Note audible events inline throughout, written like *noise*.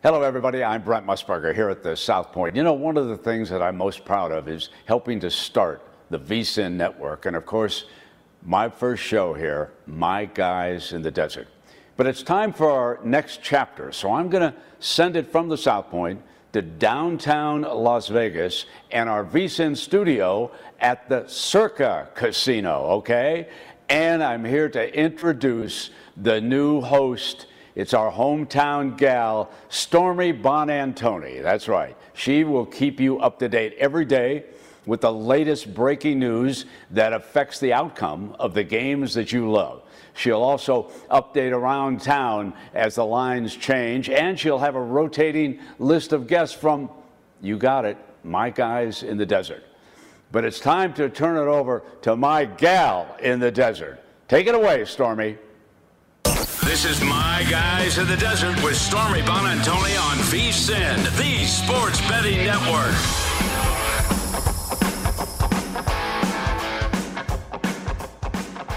Hello, everybody. I'm Brent Musburger here at the South Point. You know, one of the things that I'm most proud of is helping to start the VSIN network. And of course, my first show here, My Guys in the Desert. But it's time for our next chapter, so I'm going to send it from the South Point to downtown Las Vegas and our VSIN studio at the Circa Casino, okay? And I'm here to introduce the new host. It's our hometown gal, Stormy Buonantony. That's right. She will keep you up to date every day with the latest breaking news that affects the outcome of the games that you love. She'll also update around town as the lines change, and she'll have a rotating list of guests from, you got it, my guys in the desert. But it's time to turn it over to my gal in the desert. Take it away, Stormy. This is My Guys in the Desert with Stormy Buonantony on VSIN, the Sports Betting Network.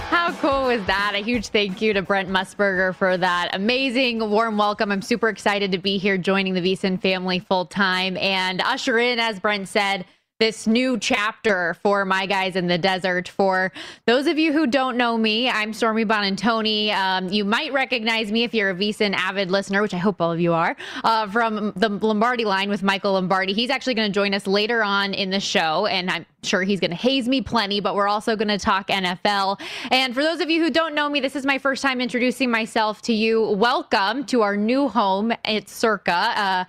How cool was that? A huge thank you to Brent Musburger for that amazing warm welcome. I'm super excited to be here joining the VSIN family full time and usher in, as Brent said, this new chapter for my guys in the desert. For those of you who don't know me, I'm Stormy Buonantony. Um, you might recognize me if you're a VSIN avid listener, which I hope all of you are, uh, from the Lombardi line with Michael Lombardi. He's actually going to join us later on in the show, and I'm sure he's going to haze me plenty, but we're also going to talk NFL. And for those of you who don't know me, this is my first time introducing myself to you. Welcome to our new home. It's Circa. Uh,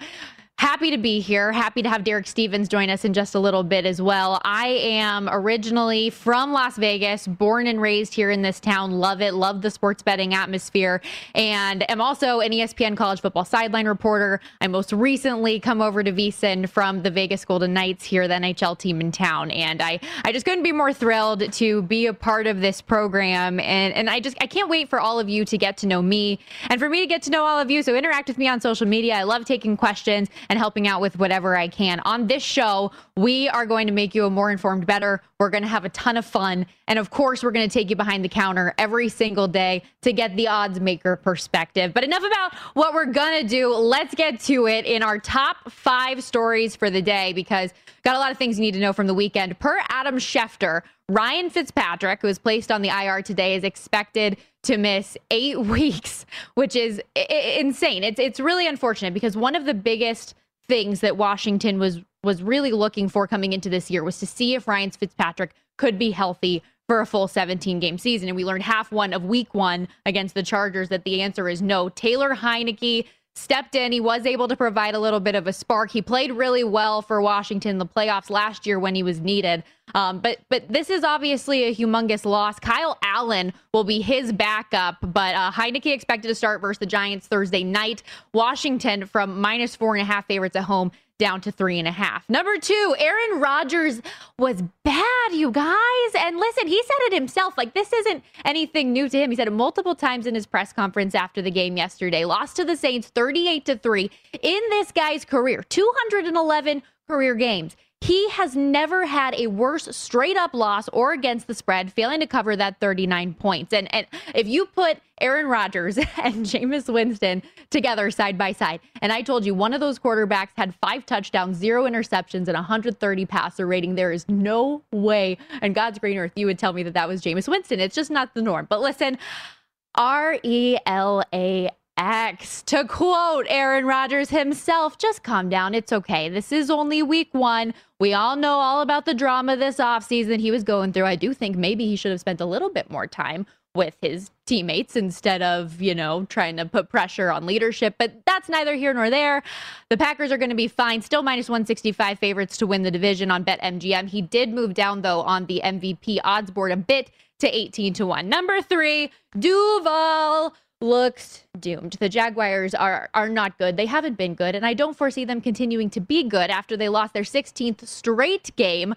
Happy to be here. Happy to have Derek Stevens join us in just a little bit as well. I am originally from Las Vegas, born and raised here in this town. Love it. Love the sports betting atmosphere. And am also an ESPN college football sideline reporter. I most recently come over to VSIN from the Vegas Golden Knights here, the NHL team in town. And I, I just couldn't be more thrilled to be a part of this program. And, and I just, I can't wait for all of you to get to know me and for me to get to know all of you. So interact with me on social media. I love taking questions and helping out with whatever I can. On this show, we are going to make you a more informed, better. We're going to have a ton of fun. And of course, we're going to take you behind the counter every single day to get the odds maker perspective. But enough about what we're going to do. Let's get to it in our top five stories for the day because got a lot of things you need to know from the weekend. Per Adam Schefter, Ryan Fitzpatrick, who was placed on the IR today, is expected to miss eight *laughs* weeks, which is insane. It's it's really unfortunate because one of the biggest things that Washington was was really looking for coming into this year was to see if Ryan Fitzpatrick could be healthy for a full 17 game season. And we learned half one of week one against the Chargers that the answer is no. Taylor Heinicke stepped in. He was able to provide a little bit of a spark. He played really well for Washington in the playoffs last year when he was needed. Um, but but this is obviously a humongous loss. Kyle Allen will be his backup, but uh, Heinicke expected to start versus the Giants Thursday night. Washington from minus four and a half favorites at home down to three and a half. Number two, Aaron Rodgers was bad, you guys. And listen, he said it himself. Like, this isn't anything new to him. He said it multiple times in his press conference after the game yesterday. Lost to the Saints 38 to 3 in this guy's career, 211 career games. He has never had a worse straight up loss or against the spread, failing to cover that 39 points. And, and if you put Aaron Rodgers *laughs* and Jameis Winston together side by side, and I told you one of those quarterbacks had five touchdowns, zero interceptions, and 130 passer rating, there is no way and God's green earth you would tell me that that was Jameis Winston. It's just not the norm. But listen, R E L A X. To quote Aaron Rodgers himself, just calm down. It's okay. This is only week one. We all know all about the drama this offseason he was going through. I do think maybe he should have spent a little bit more time with his teammates instead of, you know, trying to put pressure on leadership. But that's neither here nor there. The Packers are going to be fine. Still minus 165 favorites to win the division on BetMGM. He did move down, though, on the MVP odds board a bit to 18 to 1. Number three, Duval looks doomed. The Jaguars are are not good. They haven't been good, and I don't foresee them continuing to be good after they lost their 16th straight game.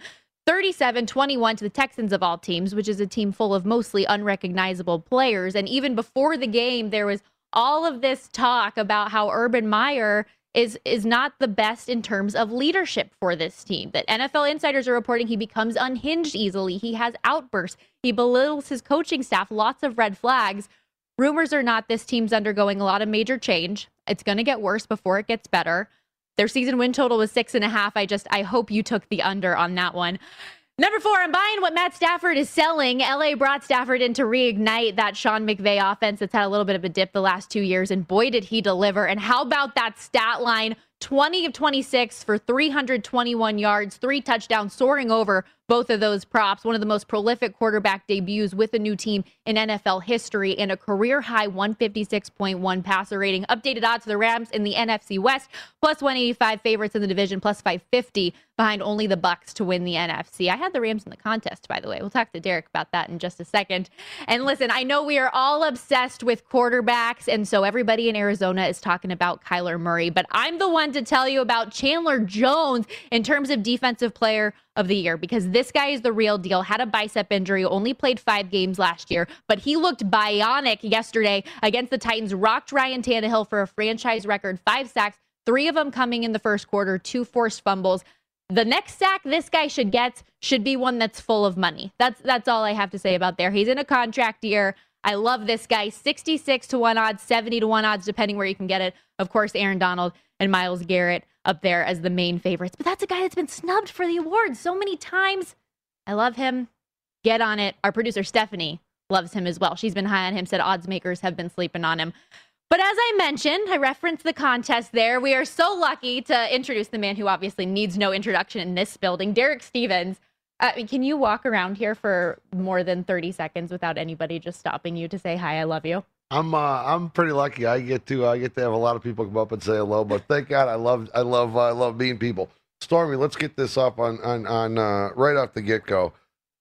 37 21 to the Texans of all teams, which is a team full of mostly unrecognizable players. And even before the game, there was all of this talk about how Urban Meyer is is not the best in terms of leadership for this team. That NFL insiders are reporting he becomes unhinged easily. He has outbursts. He belittles his coaching staff, lots of red flags. Rumors are not this team's undergoing a lot of major change. It's going to get worse before it gets better. Their season win total was six and a half. I just, I hope you took the under on that one. Number four, I'm buying what Matt Stafford is selling. LA brought Stafford in to reignite that Sean McVay offense that's had a little bit of a dip the last two years, and boy, did he deliver. And how about that stat line? 20 of 26 for 321 yards, three touchdowns, soaring over both of those props. One of the most prolific quarterback debuts with a new team in NFL history and a career high 156.1 passer rating. Updated odds for the Rams in the NFC West, plus 185 favorites in the division, plus 550 behind only the Bucs to win the NFC. I had the Rams in the contest, by the way. We'll talk to Derek about that in just a second. And listen, I know we are all obsessed with quarterbacks, and so everybody in Arizona is talking about Kyler Murray, but I'm the one to tell you about Chandler Jones in terms of defensive player of the year because this guy is the real deal. Had a bicep injury, only played five games last year, but he looked bionic yesterday against the Titans. Rocked Ryan Tannehill for a franchise record five sacks, three of them coming in the first quarter, two forced fumbles. The next sack this guy should get should be one that's full of money. That's that's all I have to say about there. He's in a contract year. I love this guy. 66 to 1 odds, 70 to 1 odds, depending where you can get it. Of course, Aaron Donald and Myles Garrett up there as the main favorites. But that's a guy that's been snubbed for the awards so many times. I love him. Get on it. Our producer, Stephanie, loves him as well. She's been high on him, said odds makers have been sleeping on him. But as I mentioned, I referenced the contest there. We are so lucky to introduce the man who obviously needs no introduction in this building, Derek Stevens. Uh, can you walk around here for more than 30 seconds without anybody just stopping you to say hi? I love you. I'm uh, I'm pretty lucky. I get to I get to have a lot of people come up and say hello. But thank God, I love I love uh, I love meeting people. Stormy, let's get this up on on on uh, right off the get go.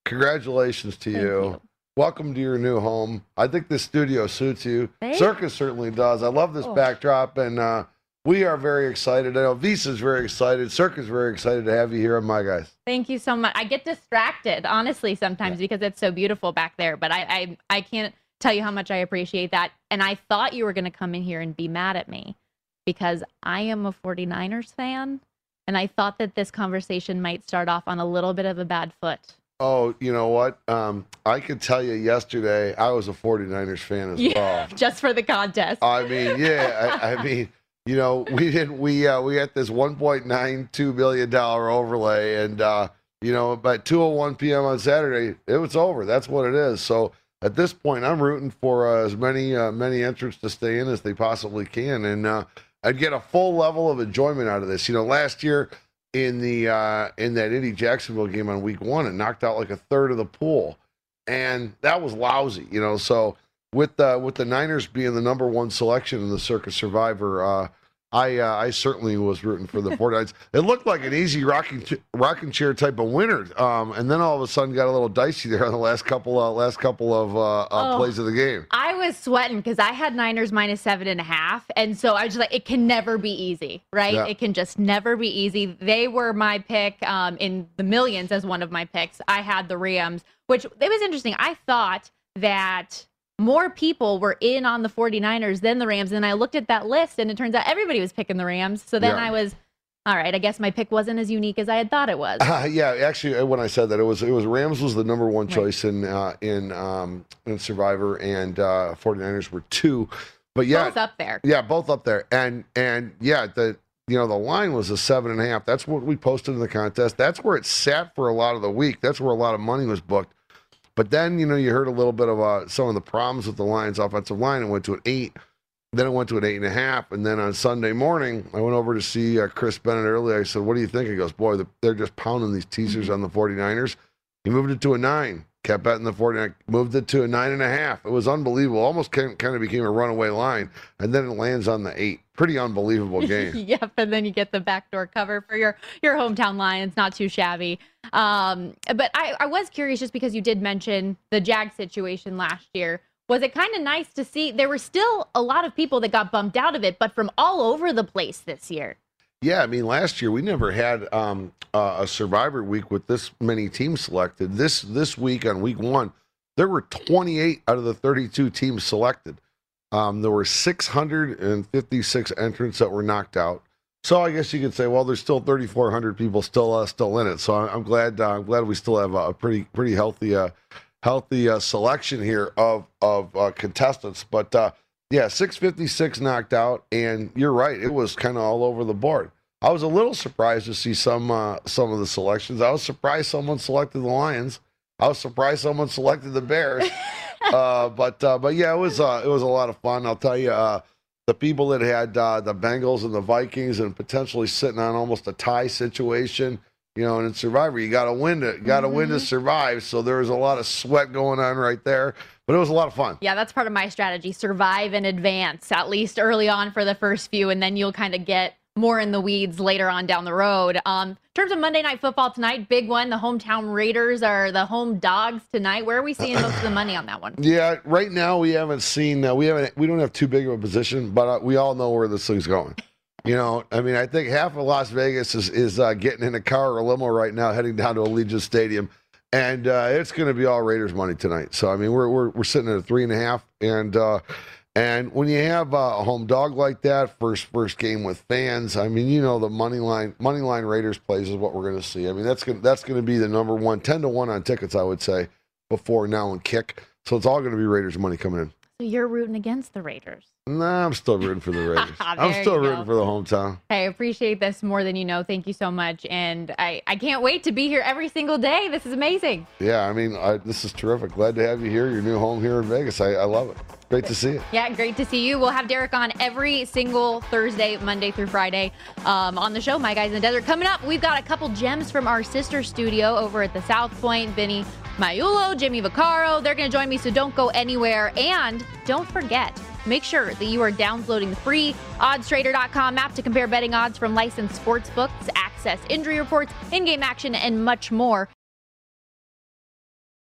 Congratulations to you. you. Welcome to your new home. I think this studio suits you. Thanks. Circa certainly does. I love this Oh. backdrop, and uh, we are very excited. I know Visa's very excited. Circa very excited to have you here on my guys. Thank you so much. I get distracted, honestly, sometimes because it's so beautiful back there. But I, I, I can't tell you how much I appreciate that. And I thought you were going to come in here and be mad at me because I am a 49ers fan. And I thought that this conversation might start off on a little bit of a bad foot. Oh, you know what? Um, I could tell you yesterday I was a 49ers fan as well. *laughs* just for the contest. I mean, yeah, I, I mean, you know, we didn't we uh, we had this 1.92 billion dollar overlay, and uh, you know, by 2:01 p.m. on Saturday, it was over. That's what it is. So at this point, I'm rooting for uh, as many uh, many entrants to stay in as they possibly can, and uh, I'd get a full level of enjoyment out of this. You know, last year in the uh, in that Indy Jacksonville game on week one, it knocked out like a third of the pool. and that was lousy. You know, so with uh, with the Niners being the number one selection in the Circa Survivor, uh, I uh, I certainly was rooting for the *laughs* 49ers. it looked like an easy rocking ch- rocking chair type of winner, um, and then all of a sudden got a little dicey there on the last couple uh, last couple of uh, uh, Oh. plays of the game. I was sweating because I had Niners minus seven and a half. And so I was like, it can never be easy, right? Yeah. It can just never be easy. They were my pick um, in the millions as one of my picks. I had the Rams, which it was interesting. I thought that more people were in on the 49ers than the Rams. And I looked at that list and it turns out everybody was picking the Rams. So then Yeah. I was, all right, I guess my pick wasn't as unique as I had thought it was. Uh, *laughs* yeah, actually, uh, when I said that, it was it was Rams was the number one choice in uh, in um, in Survivor, and uh, 49ers were two. But yeah, Both up there. Yeah, both up there, and and yeah, the you know the line was a seven and a half. That's what we posted in the contest. That's where it sat for a lot of the week. That's where a lot of money was booked. But then you know you heard a little bit of uh, some of the problems with the Lions' offensive line. It went to an eight. Then it went to an eight and a half, and then on Sunday morning, I went over to see uh, Chris Bennett early. I said, "What do you think?" He goes, "Boy, they're just pounding these teasers on the 49ers." He moved it to a nine, kept betting the 49, moved it to a nine and a half. It was unbelievable. Almost kind kind of became a runaway line, and then it lands on the eight. Pretty unbelievable *laughs* game. yep, and then you get the backdoor cover for your your hometown Lions. Not too shabby. Um, but I, I was curious just because you did mention the Jag situation last year. Was it kind of nice to see there were still a lot of people that got bumped out of it, but from all over the place this year? Yeah, I mean, last year we never had um, uh, a Survivor week with this many teams selected. This this week on week one, there were 28 out of the 32 teams selected. Um, there were 656 entrants that were knocked out. So I guess you could say, well, there's still 3,400 people still uh, still in it. So I'm, glad uh, I'm glad we still have a, pretty pretty healthy uh, healthy uh, selection here of of uh, contestants. But yeah, 656 knocked out, and you're right, it was kind of all over the board. I was a little surprised to see some uh, some of the selections. I was surprised someone selected the Lions. I was surprised someone selected the Bears. *laughs* uh, but uh, but yeah, it was uh, it was a lot of fun. I'll tell you, uh, the people that had uh, the Bengals and the Vikings and potentially sitting on almost a tie situation. You know, and in Survivor, you got to win to got to win to survive. So there was a lot of sweat going on right there, but it was a lot of fun. Yeah, that's part of my strategy. Survive in advance, at least early on for the first few, and then you'll kind of get more in the weeds later on down the road. Um, in terms of Monday Night Football tonight, big one. The hometown Raiders are the home dogs tonight. Where are we seeing most of the money on that one? *laughs* Yeah, right now we haven't seen uh, we haven't we don't have too big of a position, but uh, we all know where this thing's going. You know, I mean, I think half of Las Vegas is is uh, getting in a car or a limo right now, heading down to Allegiant Stadium, and uh, it's going to be all Raiders money tonight. So I mean, we're we're we're sitting at a three and a half, and uh, and when you have a home dog like that, first first game with fans, I mean, you know, the money line money line Raiders plays is what we're going to see. I mean, that's gonna that's going to be the number one, 10 to one on tickets, I would say, before now and kick. So it's all going to be Raiders money coming in. So you're rooting against the Raiders. Nah, I'm still rooting for the *laughs* Raiders. I'm still rooting go. for the hometown. I appreciate this more than you know. Thank you so much. And I, I can't wait to be here every single day. This is amazing. Yeah, I mean, I, this is terrific. Glad to have you here. Your new home here in Vegas. I, I love it. Great to see you. Yeah, great to see you. We'll have Derek on every single Thursday, Monday through Friday um, on the show, My Guys in the Desert. Coming up, we've got a couple gems from our sister studio over at the South Point. Vinny Magliulo, Jimmy Vaccaro. They're going to join me, so don't go anywhere. And don't forget, make sure that you are downloading the free oddstrader.com app to compare betting odds from licensed sports books, access injury reports, in game action, and much more.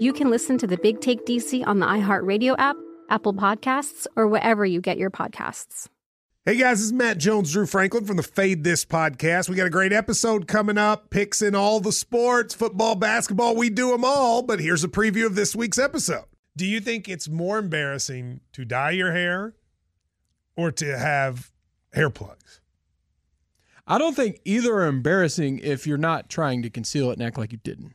you can listen to the Big Take DC on the iHeartRadio app, Apple Podcasts, or wherever you get your podcasts. Hey guys, this is Matt Jones, Drew Franklin from the Fade This podcast. We got a great episode coming up, picks in all the sports, football, basketball, we do them all. But here's a preview of this week's episode. Do you think it's more embarrassing to dye your hair or to have hair plugs? I don't think either are embarrassing if you're not trying to conceal it and act like you didn't.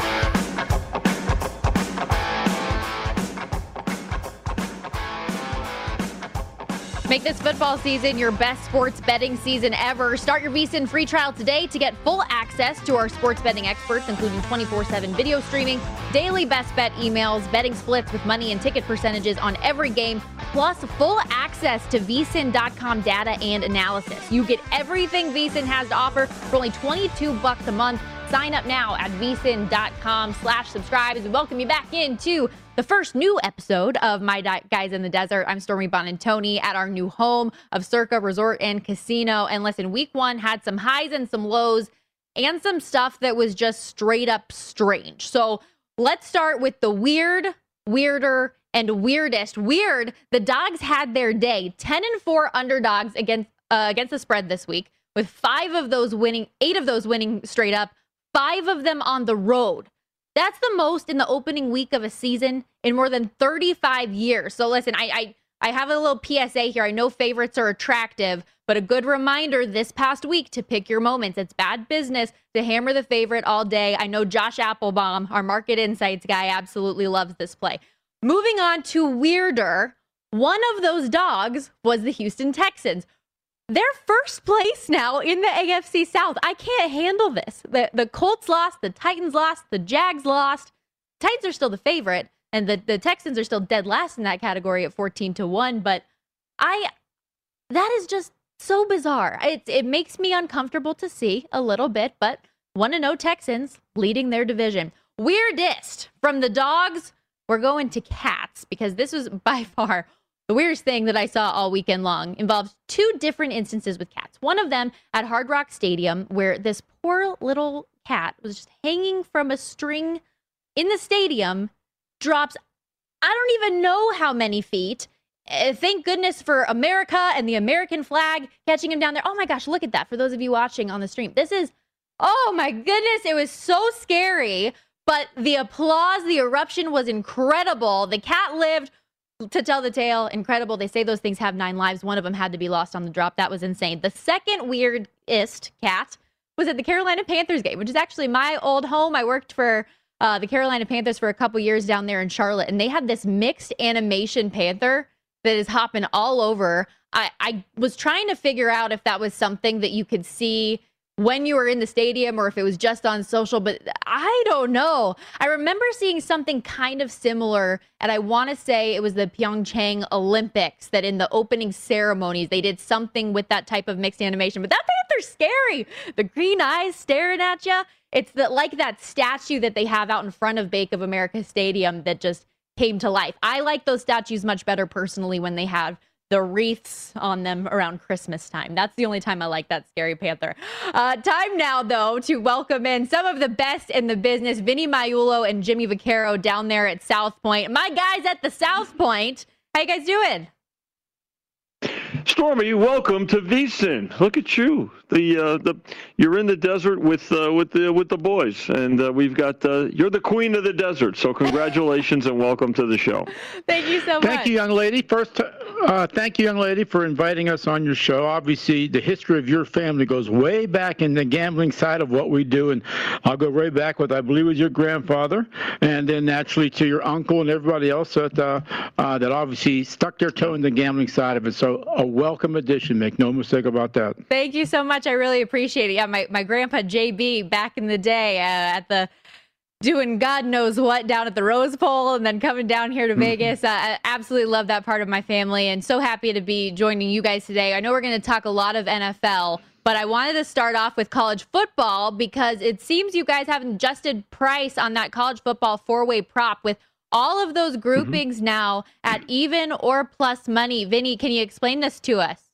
Make this football season your best sports betting season ever. Start your VSIN free trial today to get full access to our sports betting experts, including 24 7 video streaming, daily best bet emails, betting splits with money and ticket percentages on every game, plus full access to vsin.com data and analysis. You get everything vsin has to offer for only 22 bucks a month. Sign up now at vsin.com slash subscribe as we welcome you back into the first new episode of My Guys in the Desert. I'm Stormy Buonantony at our new home of Circa Resort and Casino. And listen, week one had some highs and some lows and some stuff that was just straight up strange. So let's start with the weird, weirder, and weirdest. Weird, the dogs had their day. 10 and 4 underdogs against uh, against the spread this week, with five of those winning, eight of those winning straight up five of them on the road. That's the most in the opening week of a season in more than 35 years. So listen, I I, I have a little PSA here. I know favorites are attractive, but a good reminder this past week to pick your moments. It's bad business to hammer the favorite all day. I know Josh Applebaum, our market insights guy, absolutely loves this play. Moving on to weirder, one of those dogs was the Houston Texans, they're first place now in the AFC South. I can't handle this. The the Colts lost, the Titans lost, the Jags lost. Titans are still the favorite, and the, the Texans are still dead last in that category at 14 to 1. But I that is just so bizarre. It it makes me uncomfortable to see a little bit, but one to oh know Texans leading their division. Weirdest from the dogs, we're going to cats because this was *laughs* by far the weirdest thing that I saw all weekend long involves two different instances with cats. One of them at Hard Rock Stadium, where this poor little cat was just hanging from a string in the stadium, drops I don't even know how many feet. Uh, thank goodness for America and the American flag catching him down there. Oh my gosh, look at that. For those of you watching on the stream, this is, oh my goodness, it was so scary. But the applause, the eruption was incredible. The cat lived to tell the tale. Incredible. They say those things have nine lives. One of them had to be lost on the drop. That was insane. The second weirdest cat was at the Carolina Panthers game, which is actually my old home. I worked for uh, the Carolina Panthers for a couple years down there in Charlotte, and they had this mixed animation panther that is hopping all over. I, I was trying to figure out if that was something that you could see when you were in the stadium or if it was just on social, but I don't know. I remember seeing something kind of similar, and I want to say it was the Pyeongchang Olympics that in the opening ceremonies they did something with that type of mixed animation. But that panther's scary. The green eyes staring at you. It's the, like that statue that they have out in front of Bank of America Stadium that just came to life. I like those statues much better personally when they have the wreaths on them around Christmas time. That's the only time I like that scary panther. Uh, time now, though, to welcome in some of the best in the business, Vinny Magliulo and Jimmy Vaccaro down there at South Point. My guys at the South Point, how you guys doing? Stormy, welcome to VSIN. Look at you. The uh, the you're in the desert with uh, with the with the boys, and uh, we've got uh, you're the queen of the desert. So congratulations and welcome to the show. *laughs* Thank you so much. Thank you, young lady. First, uh, thank you, young lady, for inviting us on your show. Obviously, the history of your family goes way back in the gambling side of what we do, and I'll go way back with I believe was your grandfather, and then naturally to your uncle and everybody else that uh, that obviously stuck their toe in the gambling side of it. So a welcome addition. Make no mistake about that. Thank you so much. I really appreciate it. Yeah, my, my grandpa JB back in the day uh, at the doing God knows what down at the Rose Bowl and then coming down here to mm-hmm. Vegas. I absolutely love that part of my family and so happy to be joining you guys today. I know we're going to talk a lot of NFL, but I wanted to start off with college football because it seems you guys have adjusted price on that college football four way prop with all of those mm-hmm. groupings mm-hmm. now at even or plus money. Vinny, can you explain this to us?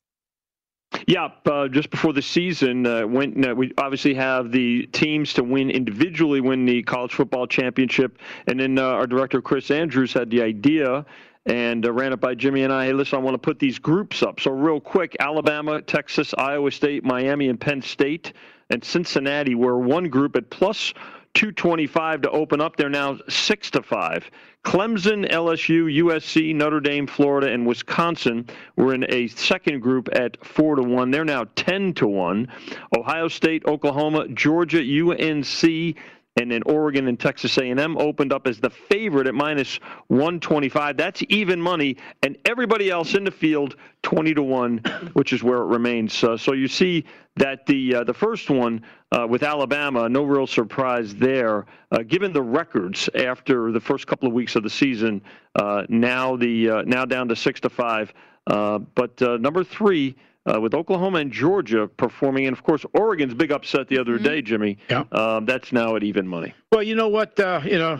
Yeah, uh, just before the season, uh, when uh, we obviously have the teams to win individually win the college football championship, and then uh, our director Chris Andrews had the idea and uh, ran it by Jimmy and I. Hey, listen, I want to put these groups up. So real quick, Alabama, Texas, Iowa State, Miami, and Penn State, and Cincinnati were one group at plus 225 to open up. They're now six to five. Clemson, LSU, USC, Notre Dame, Florida, and Wisconsin were in a second group at four to one. They're now ten to one. Ohio State, Oklahoma, Georgia, UNC, and then Oregon and Texas A&M opened up as the favorite at minus 125. That's even money, and everybody else in the field 20 to one, which is where it remains. Uh, so you see that the uh, the first one uh, with Alabama, no real surprise there, uh, given the records after the first couple of weeks of the season. Uh, now the uh, now down to six to five, but number three uh, with Oklahoma and Georgia performing, and of course Oregon's big upset the other mm-hmm. day, Jimmy. Yeah. Um, that's now at even money. Well, you know what? Uh, you know,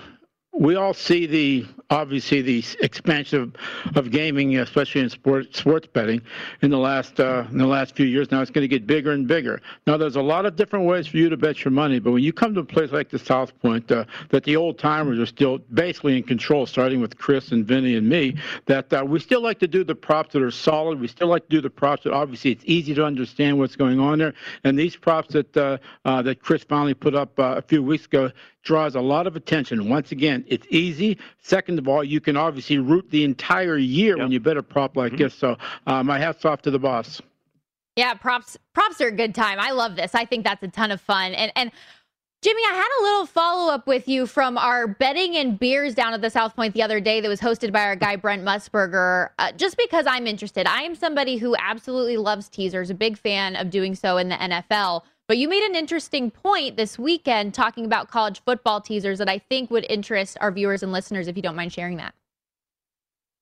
we all see the obviously the expansion of, of gaming, especially in sports sports betting, in the last uh, in the last few years. Now it's going to get bigger and bigger. Now there's a lot of different ways for you to bet your money, but when you come to a place like the South Point, uh, that the old timers are still basically in control, starting with Chris and Vinny and me, that uh, we still like to do the props that are solid. We still like to do the props that obviously it's easy to understand what's going on there. And these props that uh, uh, that Chris finally put up uh, a few weeks ago draws a lot of attention. Once again, it's easy. Second of all, you can obviously root the entire year yep. when you bet a prop like mm-hmm. this. So uh, my hat's off to the boss. Yeah, props props are a good time. I love this. I think that's a ton of fun. And and Jimmy, I had a little follow up with you from our betting and beers down at the South Point the other day that was hosted by our guy Brent Musburger. Uh, just because I'm interested, I am somebody who absolutely loves teasers, a big fan of doing so in the NFL. But you made an interesting point this weekend talking about college football teasers that I think would interest our viewers and listeners if you don't mind sharing that.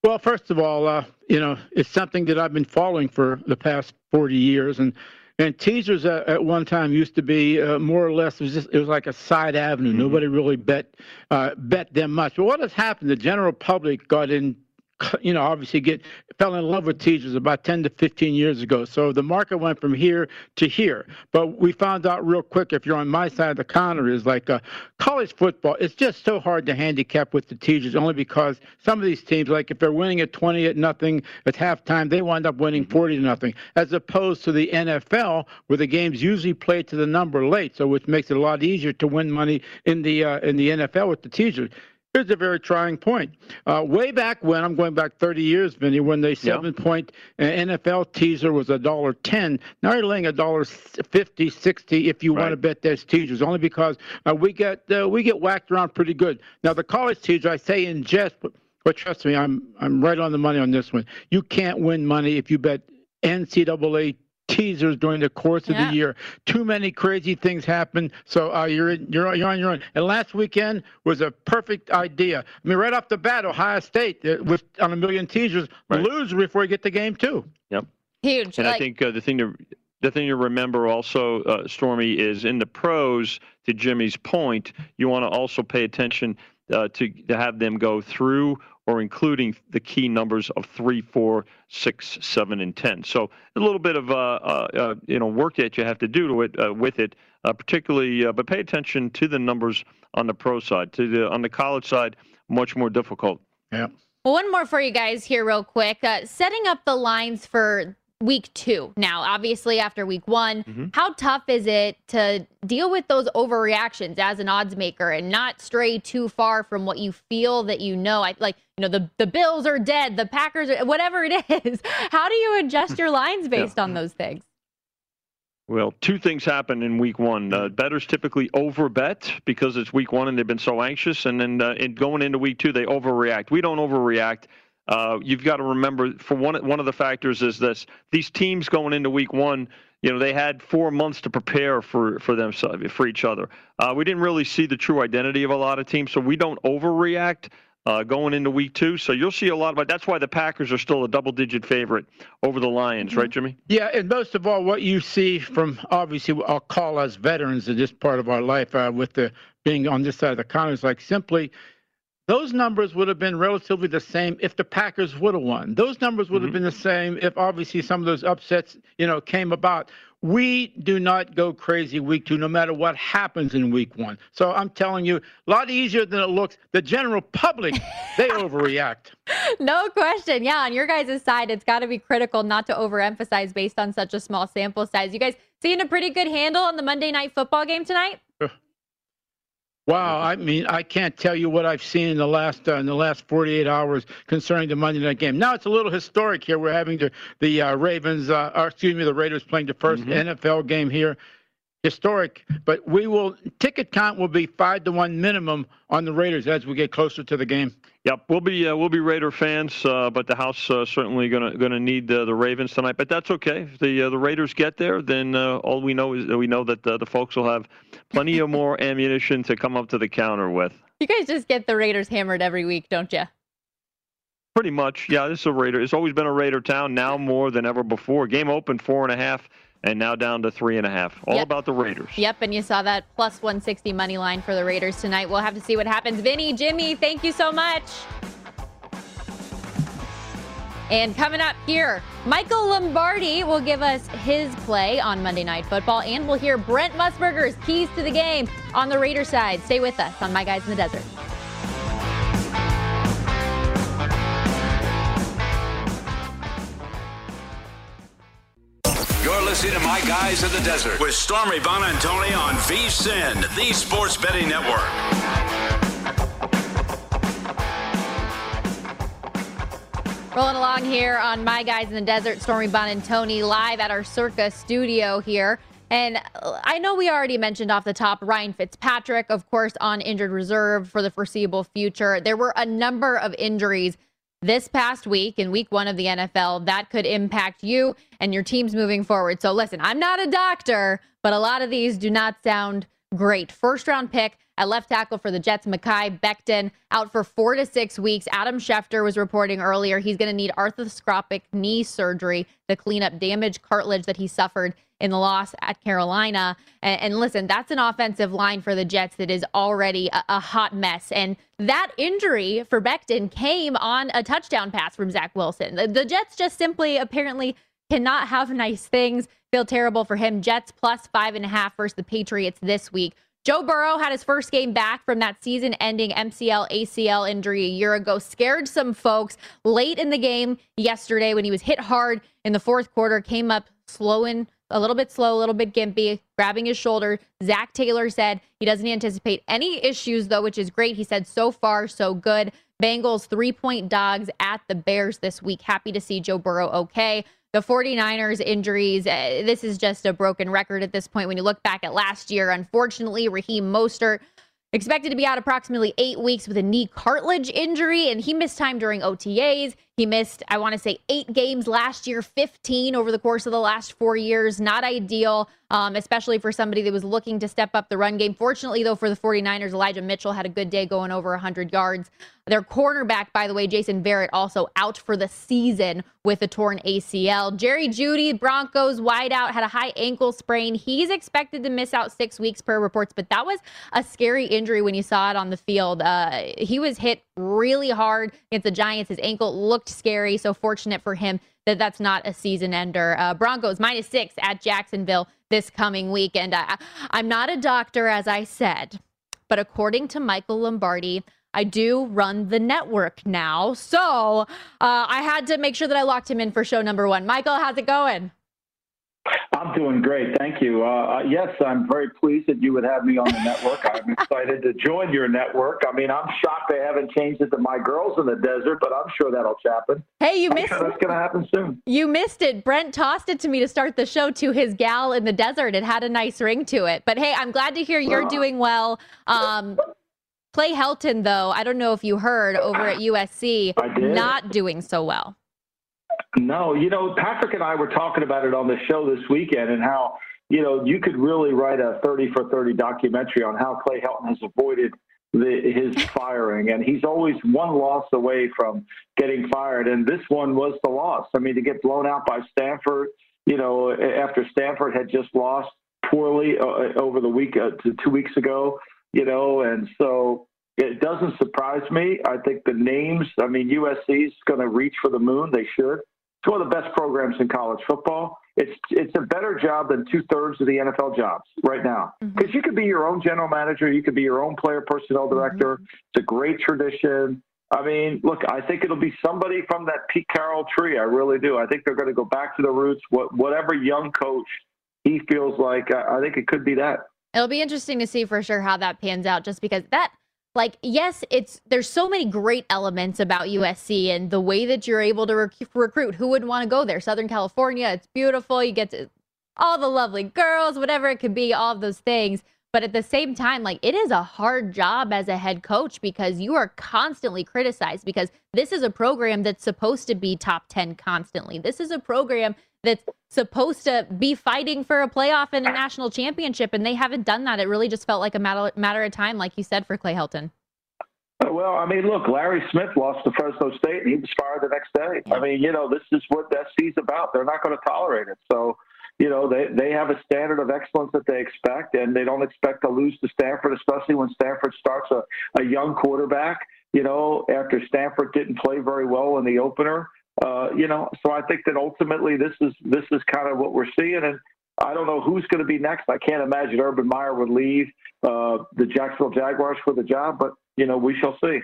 Well, first of all, uh, you know, it's something that I've been following for the past 40 years. And and teasers at, at one time used to be uh, more or less it was just it was like a side avenue. Mm-hmm. Nobody really bet uh, bet them much. But what has happened? The general public got in you know, obviously get fell in love with teasers about 10 to 15 years ago. So the market went from here to here. But we found out real quick, if you're on my side of the counter, is like uh, college football. It's just so hard to handicap with the teasers, only because some of these teams, like if they're winning at 20 at nothing at halftime, they wind up winning 40 to nothing, as opposed to the NFL, where the games usually play to the number late, so which makes it a lot easier to win money in the uh, in the NFL with the teasers. Here's a very trying point. Uh, way back when, I'm going back 30 years, Vinny, when the seven point uh, NFL teaser was a dollar ten. Now you're laying a dollar fifty, sixty if you want to bet those teasers, only because uh, we get uh, we get whacked around pretty good. Now the college teaser, I say in jest, but, but trust me, I'm I'm right on the money on this one. You can't win money if you bet NCAA teasers during the course of Yeah. the year. Too many crazy things happen, so uh, you're in, you're you're on your own. And last weekend was a perfect idea. I mean, right off the bat, Ohio State uh, with on a million teasers lose before you get the game two. Yep. Huge. And I think uh, the thing to the thing to remember also, uh, Stormy, is in the pros. To Jimmy's point, you want to also pay attention uh, to to have them go through or including the key numbers of three, four, six, seven, and ten. So a little bit of uh, uh, uh, you know work that you have to do to it uh, with it, uh, particularly. Uh, but pay attention to the numbers on the pro side. To the on the college side, much more difficult. Yeah. Well, one more for you guys here, real quick. Uh, setting up the lines for week two. Now, obviously, after week one, Mm-hmm. how tough is it to deal with those overreactions as an odds maker and not stray too far from what you feel that you know? I like, you know, the the Bills are dead, the Packers, are, whatever it *laughs* is. How do you adjust your lines based on those things? Well, two things happen in week one. Uh, bettors typically overbet because it's week one and they've been so anxious, and then uh, in going into week two they overreact. We don't overreact. Uh, you've got to remember, for one, one of the factors is this: these teams going into week one, you know, they had four months to prepare for for them for each other. Uh, we didn't really see the true identity of a lot of teams, so we don't overreact. Uh, going into week two, so you'll see a lot of. That's why the Packers are still a double-digit favorite over the Lions, right, Jimmy? Yeah, and most of all, what you see from obviously I'll call us veterans in this part of our life, uh, with the being on this side of the counter, is like simply those numbers would have been relatively the same if the Packers would have won. Those numbers would have mm-hmm. been the same if obviously some of those upsets, you know, came about. We do not go crazy week two, no matter what happens in week one. So I'm telling you, a lot easier than it looks. The general public, they *laughs* overreact. No question. Yeah, on your guys' side, it's got to be critical not to overemphasize based on such a small sample size. You guys seeing a pretty good handle on the Monday night football game tonight? Wow, I mean, I can't tell you what I've seen in the last uh, in the last 48 hours concerning the Monday night game. Now it's a little historic here. We're having the the uh, Ravens, uh, or excuse me, the Raiders playing the 1st NFL game here. Historic, but we will ticket count will be five to one minimum on the Raiders as we get closer to the game. Yep, we'll be uh, we'll be Raider fans, uh, but the house uh, certainly gonna gonna need uh, the Ravens tonight. But that's okay. If the uh, the Raiders get there, then uh, all we know is that we know that uh, the folks will have plenty of more *laughs* ammunition to come up to the counter with. You guys just get the Raiders hammered every week, don't you? Pretty much, yeah. This is a Raider. It's always been a Raider town. Now more than ever before. Game open four and a half, and now down to three and a half. All Yep. about the Raiders. Yep, and you saw that plus 160 money line for the Raiders tonight. We'll have to see what happens. Vinny, Jimmy, thank you so much. And coming up here, Michael Lombardi will give us his play on Monday Night Football, and we'll hear Brent Musburger's keys to the game on the Raider side. Stay with us on My Guys in the Desert. You're listening to My Guys in the Desert with Stormy Buonantony on VSIN, the Sports Betting Network. Rolling along here on My Guys in the Desert, Stormy Buonantony live at our Circa studio here. And I know we already mentioned off the top Ryan Fitzpatrick, of course, on injured reserve for the foreseeable future. There were a number of injuries this past week in week one of the NFL that could impact you and your teams moving forward. So listen, I'm not a doctor, but a lot of these do not sound great. First round pick At left tackle for the Jets, Mekhi Becton out for four to six weeks. Adam Schefter was reporting earlier he's going to need arthroscopic knee surgery to clean up damaged cartilage that he suffered in the loss at Carolina. And, and, listen, that's an offensive line for the Jets that is already a, a, hot mess. And that injury for Becton came on a touchdown pass from Zach Wilson. The, the Jets just simply apparently cannot have *laughs* nice things. Feel terrible for him. Jets plus five and a half versus the Patriots this week. Joe Burrow had his first game back from that season ending MCL ACL injury a year ago, scared some folks late in the game yesterday when he was hit hard in the fourth quarter, came up slowing a little bit slow, a little bit gimpy, grabbing his shoulder. Zac Taylor said he doesn't anticipate any issues, though, which is great. He said, so far, so good. Bengals three point dogs at the Bears this week. Happy to see Joe Burrow okay. The 49ers injuries, uh, this is just a broken record at this point. When you look back at last year, unfortunately, Raheem Mostert expected to be out approximately eight weeks with a knee cartilage injury, and he missed time during OTAs. He missed, I want to say, eight games last year, 15 over the course of the last four years. Not ideal, um, especially for somebody that was looking to step up the run game. Fortunately, though, for the 49ers, Elijah Mitchell had a good day going over 100 yards. Their cornerback, by the way, Jason Verrett, also out for the season with a torn ACL. Jerry Jeudy, Broncos wideout, had a high ankle sprain. He's expected to miss out six weeks per reports, but that was a scary injury when you saw it on the field. Uh, he was hit really hard against the Giants. His ankle looked scary. So fortunate for him that that's not a season ender. Uh, Broncos minus six at Jacksonville this coming weekend. I, I'm not a doctor, as I said, but according to Michael Lombardi, I do run the network now. So uh, I had to make sure that I locked him in for show number one. Michael, how's it going? I'm doing great. Thank you. Uh, uh, yes, I'm very pleased that you would have me on the network. *laughs* I'm excited to join your network. I mean, I'm shocked they haven't changed it to My Girls in the Desert, but I'm sure that'll happen. Hey, you I'm missed sure *laughs* That's going to happen soon. You missed it. Brent tossed it to me to start the show to his gal in the desert. It had a nice ring to it. But hey, I'm glad to hear you're uh, doing well. Um, Clay Helton, though, I don't know if you heard over at USC, not doing so well. No, you know, Patrick and I were talking about it on the show this weekend and how, you know, you could really write a 30 for 30 documentary on how Clay Helton has avoided the, his *laughs* firing. And he's always one loss away from getting fired. And this one was the loss. I mean, to get blown out by Stanford, you know, after Stanford had just lost poorly uh, over the week, uh, two weeks ago, you know, and so it doesn't surprise me. I think the names, I mean, USC is going to reach for the moon. They should. It's one of the best programs in college football. It's it's a better job than two thirds of the NFL jobs right now because mm-hmm. you could be your own general manager, you could be your own player personnel director. Mm-hmm. It's a great tradition. I mean, look, I think it'll be somebody from that Pete Carroll tree. I really do. I think they're going to go back to the roots. What whatever young coach he feels like, I, I think it could be that. It'll be interesting to see for sure how that pans out, just because that like yes it's there's so many great elements about usc and the way that you're able to rec- recruit. Who would want to go there? Southern california it's beautiful. You get to all the lovely girls whatever it could be all of those things. But at the same time like it is a hard job as a head coach because you are constantly criticized because this is a program that's supposed to be top 10 constantly. This is a program that's supposed to be fighting for a playoff and a national championship, and they haven't done that. It really just felt like a matter, matter of time, like you said, for Clay Helton. Well, I mean, look, Larry Smith lost to Fresno State, and he was fired the next day. I mean, you know, this is what SC's about. They're not going to tolerate it. So, you know, they, they have a standard of excellence that they expect, and they don't expect to lose to Stanford, especially when Stanford starts a, a young quarterback. You know, after Stanford didn't play very well in the opener, uh, you know, so I think that ultimately this is this is kind of what we're seeing, and I don't know who's going to be next. I can't imagine Urban Meyer would leave uh, the Jacksonville Jaguars for the job, but you know, we shall see.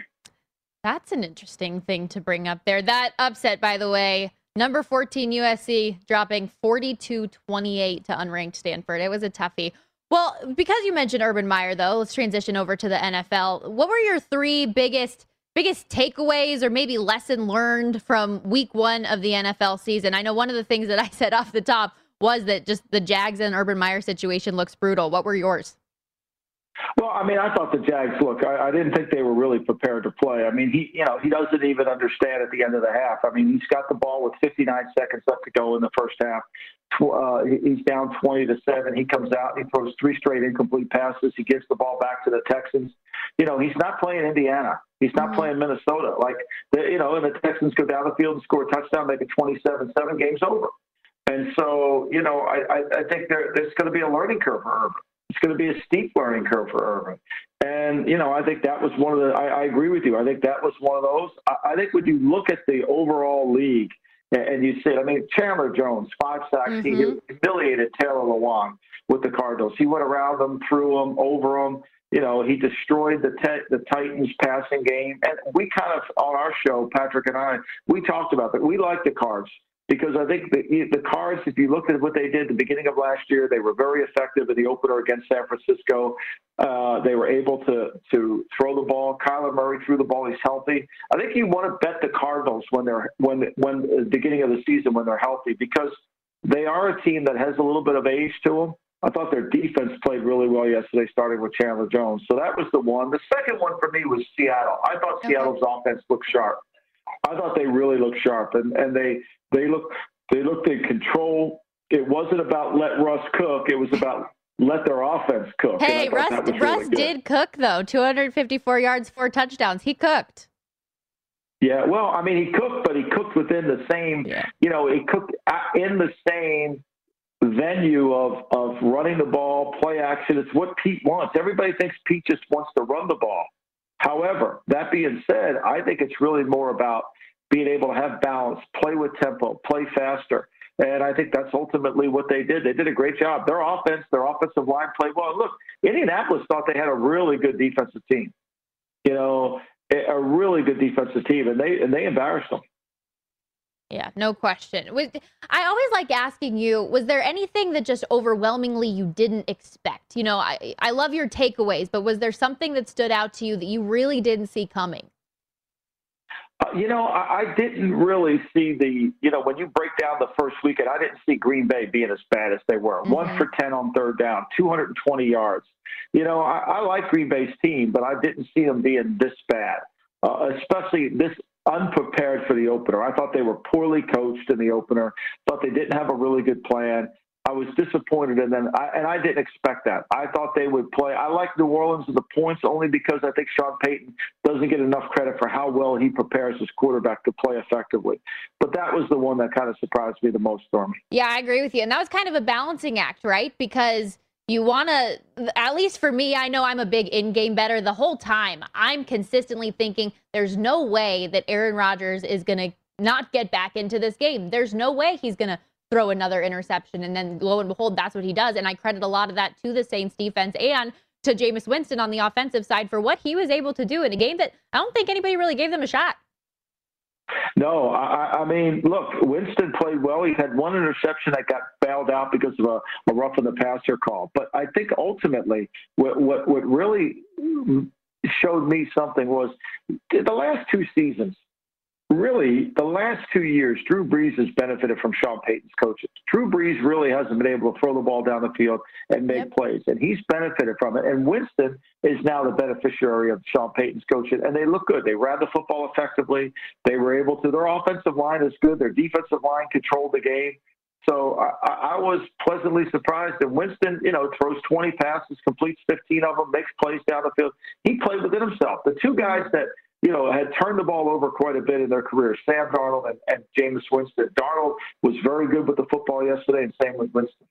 That's an interesting thing to bring up there. That upset, by the way, number 14 USC dropping 42 28 to unranked Stanford. It was a toughie. Well, because you mentioned Urban Meyer, though, let's transition over to the NFL. What were your three biggest biggest takeaways or maybe lesson learned from week one of the NFL season? I know one of the things that I *laughs* said off the top was that just the Jags and Urban Meyer situation looks brutal. What were yours? Well, I mean, I thought the Jags. Look, I, I didn't think they were really prepared to play. I mean, he, you know, he doesn't even understand at the end of the half. I mean, he's got the ball with 59 seconds left to go in the first half. Uh, he's down 20 to seven. He comes out he throws three straight incomplete passes. He gives the ball back to the Texans. You know, he's not playing Indiana. He's not mm-hmm. playing Minnesota. Like, the, you know, and the Texans go down the field and score a touchdown, make it 27 7, game's over. And so, you know, I, I, I think there, there's going to be a learning curve for Urban. It's going to be a steep learning curve for Urban. And, you know, I think that was one of the, I, I agree with you. I think that was one of those. I, I think when you look at the overall league, and you said, I mean, Chandler Jones, five sacks. Mm-hmm. He humiliated Taylor Lewan with the Cardinals. He went around them, threw them, over them. You know, he destroyed the te- the Titans passing game. And we kind of on our show, Patrick and I, we talked about that. We like the Cards because I think the, the Cards, if you look at what they did at the beginning of last year, they were very effective in the opener against San Francisco. Uh, they were able to to throw the ball. Kyler Murray threw the ball. He's healthy. I think you want to bet the Cardinals when they're when when the beginning of the season when they're healthy because they are a team that has a little bit of age to them. I thought their defense played really well yesterday, starting with Chandler Jones. So that was the one. The second one for me was Seattle. I thought okay. Seattle's offense looked sharp. I thought they really looked sharp, and and they they look they looked in control. It wasn't about let Russ cook. It was about let their offense cook. Hey, Russ, really Russ did cook though. 254 yards, four touchdowns. He cooked. Yeah, well, I mean, he cooked, but he cooked within the same. Yeah. You know, he cooked uh, in the same venue of of running the ball, play action. It's what Pete wants. Everybody thinks Pete just wants to run the ball. However, that being said, I think it's really more about being able to have balance, play with tempo, play faster. And I think that's ultimately what they did. They did a great job. Their offense, their offensive line played well. Look, Indianapolis thought they had a really good defensive team. You know, a really good defensive team, and they and they embarrassed them. Yeah, no question. Was, I always like asking you, was there anything that just overwhelmingly you didn't expect? You know, I, I love your takeaways, but was there something that stood out to you that you really didn't see coming? Uh, you know, I, I didn't really see the, you know, when you break down the first weekend, I didn't see Green Bay being as bad as they were. Mm-hmm. One for 10 on third down, 220 yards. You know, I, I like Green Bay's team, but I didn't see them being this bad, uh, especially this unprepared for the opener. I thought they were poorly coached in the opener. Thought they didn't have a really good plan. I was disappointed in them, I, and I didn't expect that. I thought they would play. I like New Orleans and the points only because I think Sean Payton doesn't get enough credit for how well he prepares his quarterback to play effectively. But that was the one that kind of surprised me the most, Stormy. Yeah, I agree with you, and that was kind of a balancing act, right? Because you want to at least for me i know i'm a big in-game better the whole time i'm consistently thinking there's no way that aaron rodgers is going to not get back into this game there's no way he's going to throw another interception and then lo and behold that's what he does and i credit a lot of that to the saints defense and to Jameis Winston on the offensive side for what he was able to do in a game that I don't think anybody really gave them a shot. No, I, I mean, look, Winston played well. He had one interception that got bailed out because of a, a rough in the passer call. But I think ultimately, what, what, what really showed me something was the last two seasons really, the last two years, Drew Brees has benefited from Sean Payton's coaching. Drew Brees really hasn't been able to throw the ball down the field and make yep. plays, and he's benefited from it. And Winston is now the beneficiary of Sean Payton's coaching, and they look good. They ran the football effectively. They were able to. Their offensive line is good. Their defensive line controlled the game. So I, I was pleasantly surprised. And Winston, you know, throws 20 passes, completes 15 of them, makes plays down the field. He played within himself. The two guys that you know, had turned the ball over quite a bit in their career. Sam Darnold and, and Jameis Winston. Darnold was very good with the football yesterday, and same with Winston.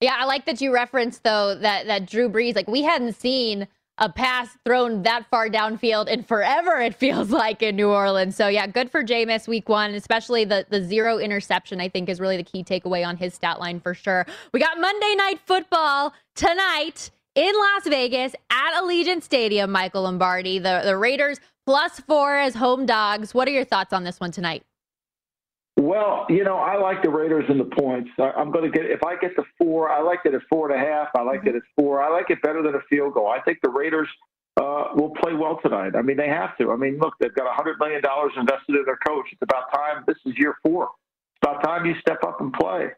Yeah, I like that you referenced though that that Drew Brees, like we hadn't seen a pass thrown that far downfield in forever. It feels *laughs* like in New Orleans. So yeah, good for Jameis week one, especially the the zero interception. I think is really the key takeaway on his stat line for sure. We got Monday night football tonight in Las Vegas at Allegiant Stadium. Michael Lombardi, the the Raiders plus four as home dogs. What are your thoughts on this one tonight? Well, you know, I like the Raiders and the points. I, am going to get if I get the four, I like it at four and a half. I like it at four. I like it better than a field goal. I think the Raiders uh, will play well tonight. I mean, they have to. I mean, look, they've got a hundred million dollars invested in their coach. It's about time. This is year four. It's about time you step up and play.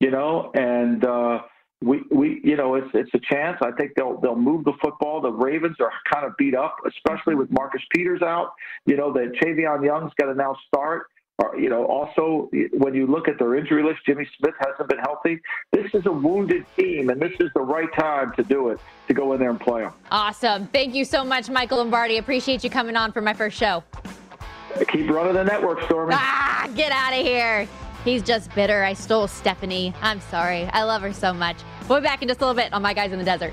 You know, and uh, we, we, you know, it's it's a chance. I think they'll they'll move the football. The Ravens are kind of beat up, especially with Marcus Peters out. You know, that Tavon Young's got to now start. are, you know, also when you look at their injury list, Jimmy Smith hasn't been healthy. This is a wounded team, and this is the right time to do it to go in there and play them. Awesome. Thank you so much, Michael Lombardi. Appreciate you coming on for my first show. Keep running the network, Stormy. Ah, get out of here. He's just bitter. I stole Stephanie. I'm sorry. I love her so much. We'll be back in just a little bit on My Guys in the Desert.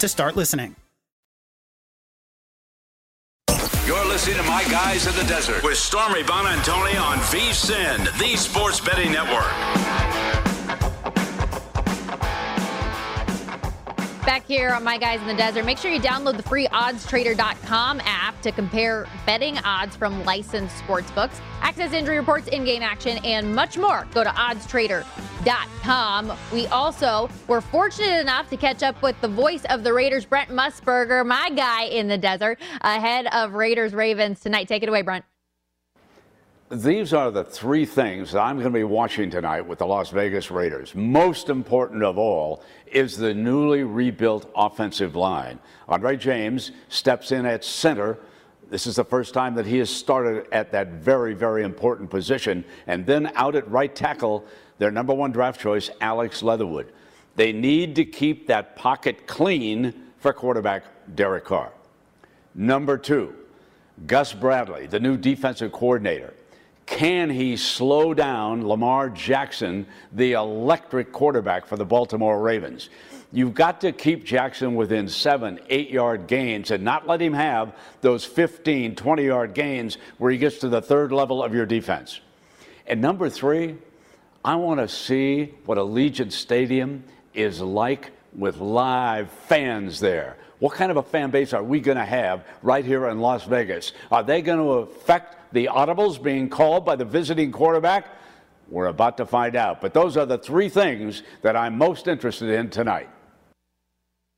to start listening. You're listening to My Guys in the Desert with Stormy Buonantony on VSIN, the Sports Betting Network. Back here on My Guys in the Desert, make sure you download the free oddstrader.com app to compare betting odds from licensed sports books, access injury reports, in game action, and much more. Go to oddstrader.com. We also were fortunate enough to catch up with the voice of the Raiders, Brent Musburger, my guy in the desert, ahead of Raiders Ravens tonight. Take it away, Brent. These are the three things that I'm going to be watching tonight with the Las Vegas Raiders. Most important of all is the newly rebuilt offensive line. Andre James steps in at center. This is the first time that he has started at that very, very important position. And then out at right tackle, their number one draft choice, Alex Leatherwood. They need to keep that pocket clean for quarterback Derek Carr. Number two, Gus Bradley, the new defensive coordinator Can he slow down Lamar Jackson, the electric quarterback for the Baltimore Ravens? You've got to keep Jackson within seven, eight yard gains and not let him have those 15, 20 yard gains where he gets to the third level of your defense. And number three, I want to see what Allegiant Stadium is like with live fans there. What kind of a fan base are we going to have right here in Las Vegas? Are they going to affect the audibles being called by the visiting quarterback? We're about to find out. But those are the three things that I'm most interested in tonight.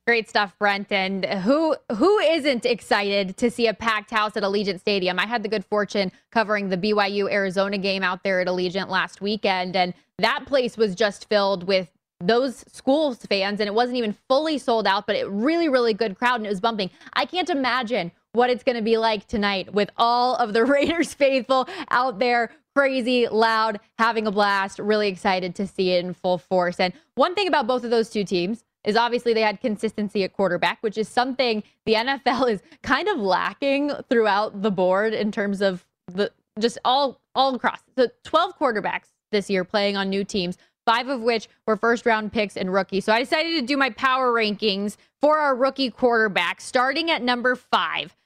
Great stuff, Brent. And who who isn't excited to see a packed house at Allegiant Stadium? I had the good fortune covering the BYU Arizona game out there at Allegiant last weekend, and that place was just filled with those schools fans, and it wasn't even fully sold out, but it really, really good crowd, and it was bumping. I can't imagine what it's going to be like tonight with all of the *laughs* Raiders faithful out there crazy, loud, having a blast. Really excited to see it in full force. And one thing about both of those two teams is obviously they had consistency at quarterback, which is something the *laughs* NFL is kind of lacking throughout the board in terms of the just all all across. So 12 quarterbacks this year playing on new teams, five of which were first round picks and rookies. So I decided to do my power rankings for our rookie quarterbacks, starting at number five.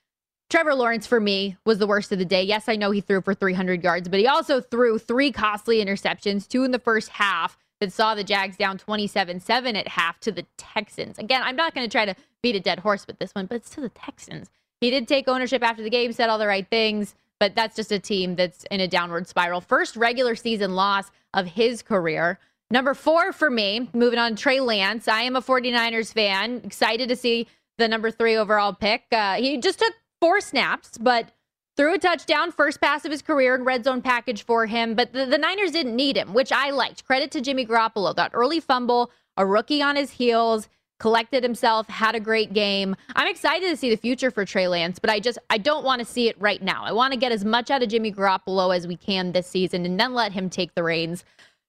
Trevor Lawrence for me was the worst of the day. Yes, I know he threw for 300 yards, but he also threw three costly interceptions, two in the first half that saw the Jags down 27-7 at half to the Texans. Again, I'm not going to try to beat a dead horse with this one, but it's to the Texans. He did take ownership after the game, said all the right things, but that's just a team that's in a downward spiral. First regular season loss of his career. Number four for me, moving on, Trey Lance. I am a 49ers fan. Excited to see the number three overall pick. Uh, he just took four snaps, but threw a touchdown, first pass of his career in red zone package for him. But the, the Niners didn't need him, which I liked. Credit to Jimmy Garoppolo. That early fumble, a rookie on his heels, collected himself, had a great game. I'm excited to see the future for Trey Lance, but I just I don't want to see it right now. I want to get as much out of Jimmy Garoppolo as we can this season and then let him take the reins.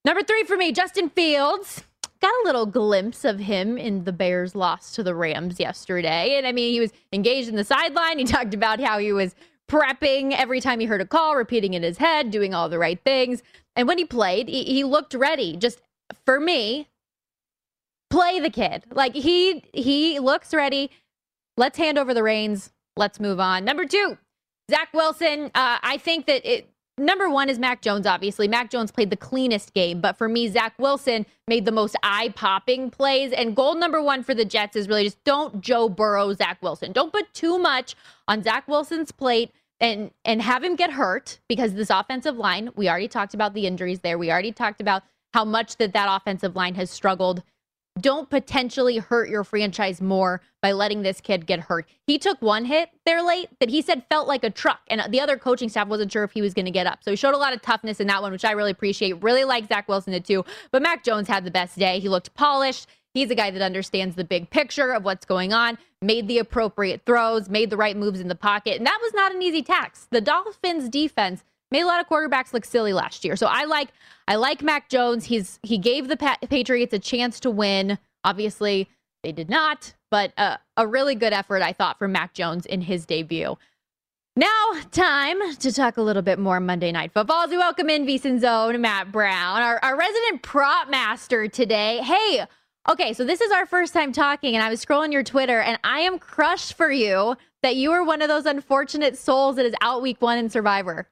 Number three for me, Justin Fields got a little glimpse of him in the Bears' loss to the Rams yesterday. And I mean, he was engaged in the sideline. He *laughs* talked about how he was prepping every time he heard a call, repeating in his head, doing all the right things. And when he played, he, he looked ready. Just for me, play the kid. Like he he looks ready. Let's hand over the reins. Let's move on. Number two, Zach Wilson. Uh, I think that it number one is Mac Jones, obviously. Mac Jones played the cleanest game, but for me, Zach Wilson made the most eye popping plays. And goal number one for the Jets is really just don't Joe Burrow, Zach Wilson. Don't put too much on Zach Wilson's plate and and have him get hurt because this offensive line, we already talked about the injuries there. We already talked about how much that that offensive line has struggled don't potentially hurt your franchise more by letting this kid get hurt. He took one hit there late that he said felt like a truck, and the other coaching staff wasn't sure if he was going to get up. So he showed a lot of toughness in that one, which I really appreciate. Really like Zach Wilson did too. But Mac Jones had the best day. He looked polished. He's a guy that understands the big picture of what's going on, made the appropriate throws, made the right moves in the pocket. And that was not an easy task. The Dolphins defense made a lot of quarterbacks look silly last year. So I like I like Mac Jones. He's he gave the pa- Patriots a chance to win. Obviously, they did not, but uh, a really good effort I thought from Mac Jones in his debut. Now, time to talk a little bit more Monday Night Football as we welcome in VSiN Zone Matt Brown, our, our resident prop master today. Hey, okay, so this is our first time talking, and I was scrolling your Twitter, and I am crushed for you that you were one of those unfortunate souls that is out week one in Survivor.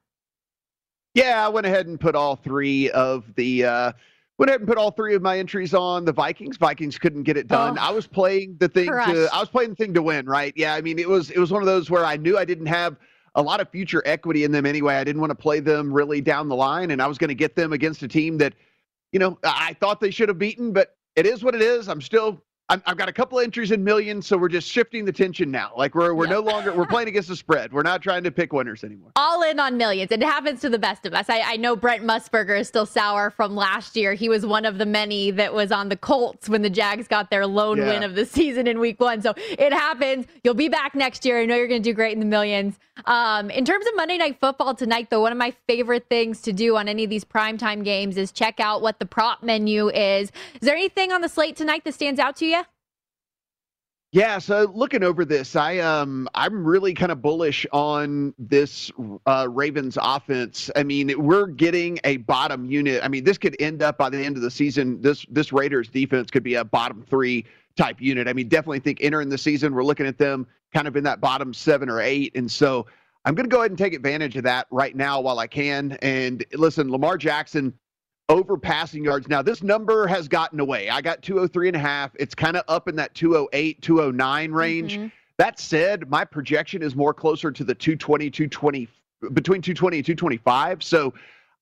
Yeah, I went ahead and put all three of the uh, went ahead and put all three of my entries on the Vikings. Vikings couldn't get it done. Oh, I was playing the thing to I was playing the thing to win, right? Yeah, I mean it was it was one of those where I knew I didn't have a lot of future equity in them anyway. I didn't want to play them really down the line, and I was going to get them against a team that, you know, I thought they should have beaten, but it is what it is. I'm still i have got a couple entries in millions, so we're just shifting the tension now. Like we're we're no longer we're playing against the spread. We're not trying to pick winners anymore. All in on millions. It happens to the best of us. I, I know Brent Musburger is still sour from last year. He was one of the many that was on the Colts when the Jags got their lone yeah. win of the season in Week One. So it happens. You'll be back next year. I know you're going to do great in the millions. Um, in terms of Monday Night Football tonight, though, one of my favorite things to do on any of these primetime games is check out what the prop menu is. Is there anything on the slate tonight that stands out to you? Yeah, so looking over this, I um I'm really kind of bullish on this uh, Ravens offense. I mean, we're getting a bottom unit. I mean, this could end up by the end of the season. This this Raiders defense could be a bottom three type unit. I mean, definitely think entering the season, we're looking at them kind of in that bottom seven or eight, and so I'm going to go ahead and take advantage of that right now while I can. And listen, Lamar Jackson over passing yards. Now, this number has gotten away. I got 203 and a half. It's kind of up in that 208, 209 range. Mm-hmm. That said, my projection is more closer to the 220, 220, between 220 and 225. So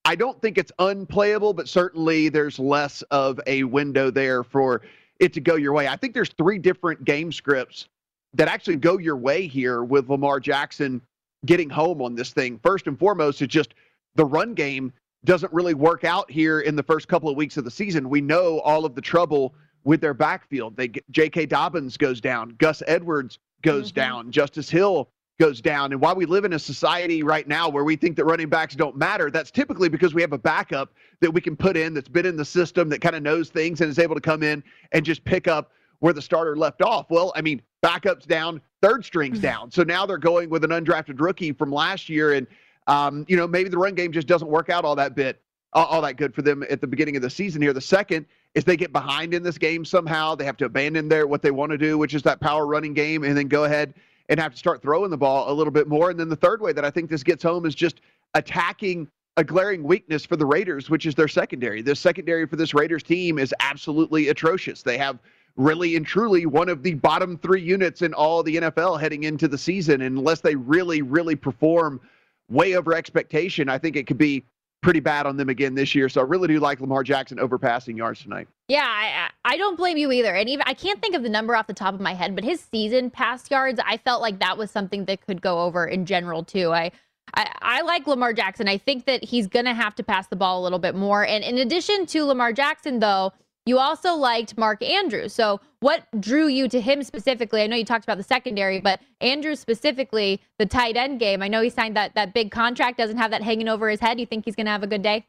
I don't think it's unplayable, but certainly there's less of a window there for it to go your way. I think there's three different game scripts that actually go your way here with Lamar Jackson getting home on this thing. First and foremost, it's just the run game doesn't really work out here in the first couple of weeks of the season. We know all of the trouble with their backfield. They J.K. Dobbins goes down, Gus Edwards goes mm-hmm. down, Justice Hill goes down. And while we live in a society right now where we think that running backs don't matter, that's typically because we have a backup that we can put in that's been in the system that kind of knows things and is able to come in and just pick up where the starter left off. Well, I mean, backups down, third strings down. So now they're going with an undrafted rookie from last year and um, you know, maybe the run game just doesn't work out all that bit, all, all that good for them at the beginning of the season here. The second is they get behind in this game somehow. They have to abandon their what they want to do, which is that power running game, and then go ahead and have to start throwing the ball a little bit more. And then the third way that I think this gets home is just attacking a glaring weakness for the Raiders, which is their secondary. The secondary for this Raiders team is absolutely atrocious. They have really and truly one of the bottom three units in all the NFL heading into the season. Unless they really, really perform way over expectation, I think it could be pretty bad on them again this year. So I really do like Lamar Jackson over passing yards tonight. Yeah, I, I don't blame you either. And even I can't think of the number off the top of my head, but his season pass yards, I felt like that was something that could go over in general too. I I, I like Lamar Jackson. I think that he's going to have to pass the ball a little bit more. And in addition to Lamar Jackson, though, you also liked Mark Andrews. So, what drew you to him specifically? I know you talked about the secondary, but Andrews specifically, the tight end game. I know he signed that that big contract, doesn't have that hanging over his head. You think he's going to have a good day?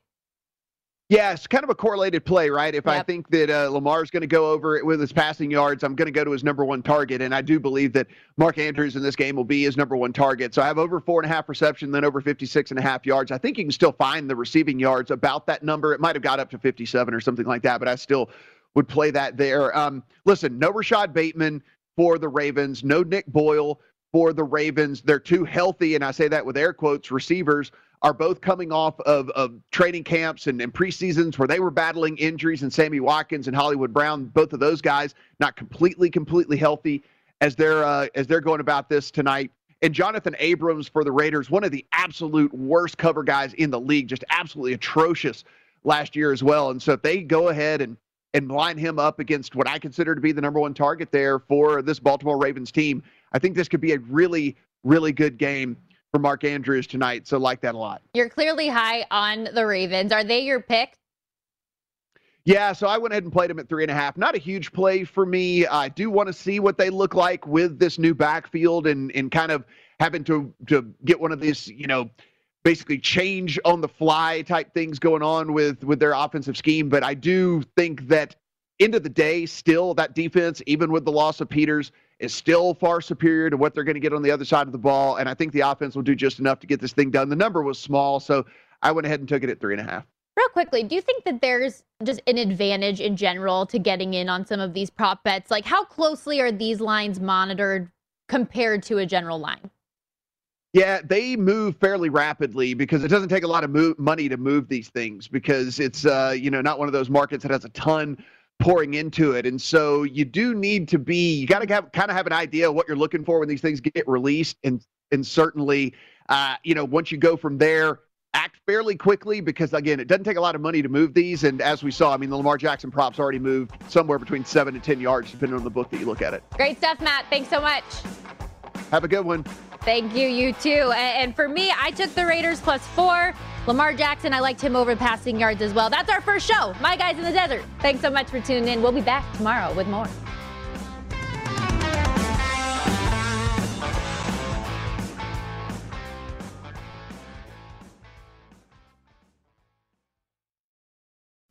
Yeah, it's kind of a correlated play, right? If yep. I think that uh, is going to go over it with his passing yards, I'm going to go to his number one target. And I do believe that Mark Andrews in this game will be his number one target. So I have over four and a half reception, then over 56 and a half yards. I think you can still find the receiving yards about that number. It might have got up to 57 or something like that, but I still would play that there. Um, listen, no Rashod Bateman for the Ravens, no Nick Boyle for the Ravens. They're too healthy, and I say that with air quotes, receivers are both coming off of, of training camps and, and preseasons where they were battling injuries, and Sammy Watkins and Hollywood Brown, both of those guys not completely, completely healthy as they're uh, as they're going about this tonight. And Jonathan Abrams for the Raiders, one of the absolute worst cover guys in the league, just absolutely atrocious last year as well. And so if they go ahead and and line him up against what I consider to be the number one target there for this Baltimore Ravens team, I think this could be a really, really good game for Mark Andrews tonight. So like that a lot. You're clearly high on the Ravens. Are they your pick? Yeah, so I went ahead and played them at three and a half. Not a huge play for me. I do want to see what they look like with this new backfield and and kind of having to to get one of these, you know, basically change on the fly type things going on with with their offensive scheme. But I do think that end of the day, still that defense, even with the loss of Peters, is still far superior to what they're going to get on the other side of the ball. And I think the offense will do just enough to get this thing done. The number was small, so I went ahead and took it at three and a half. Real quickly, do you think that there's just an advantage in general to getting in on some of these prop bets? Like, how closely are these lines monitored compared to a general line? Yeah, they move fairly rapidly because it doesn't take a lot of move, money to move these things because it's uh, you know not one of those markets that has a ton pouring into it. And so you do need to be, you got to kind of have an idea of what you're looking for when these things get released. And, and certainly, uh, you know, once you go from there, act fairly quickly because again, it doesn't take a lot of money to move these. And as we saw, I mean, the Lamar Jackson props already moved somewhere between seven to 10 yards, depending on the book that you look at it. Great stuff, Matt. Thanks so much. Have a good one. Thank you. You too. And for me, I took the Raiders plus four. Lamar Jackson, I liked him over passing yards as well. That's our first show, My Guys in the Desert. Thanks so much for tuning in. We'll be back tomorrow with more.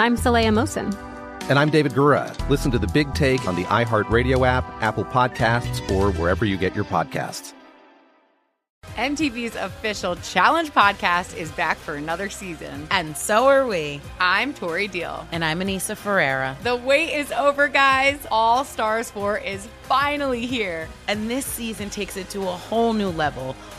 I'm Saleha Mohsin. And I'm David Gura. Listen to the big take on the iHeartRadio app, Apple Podcasts, or wherever you get your podcasts. MTV's official Challenge podcast is back for another season. And so are we. I'm Tori Deal. And I'm Aneesa Ferreira. The wait is over, guys. All Stars 4 is finally here. And this season takes it to a whole new level.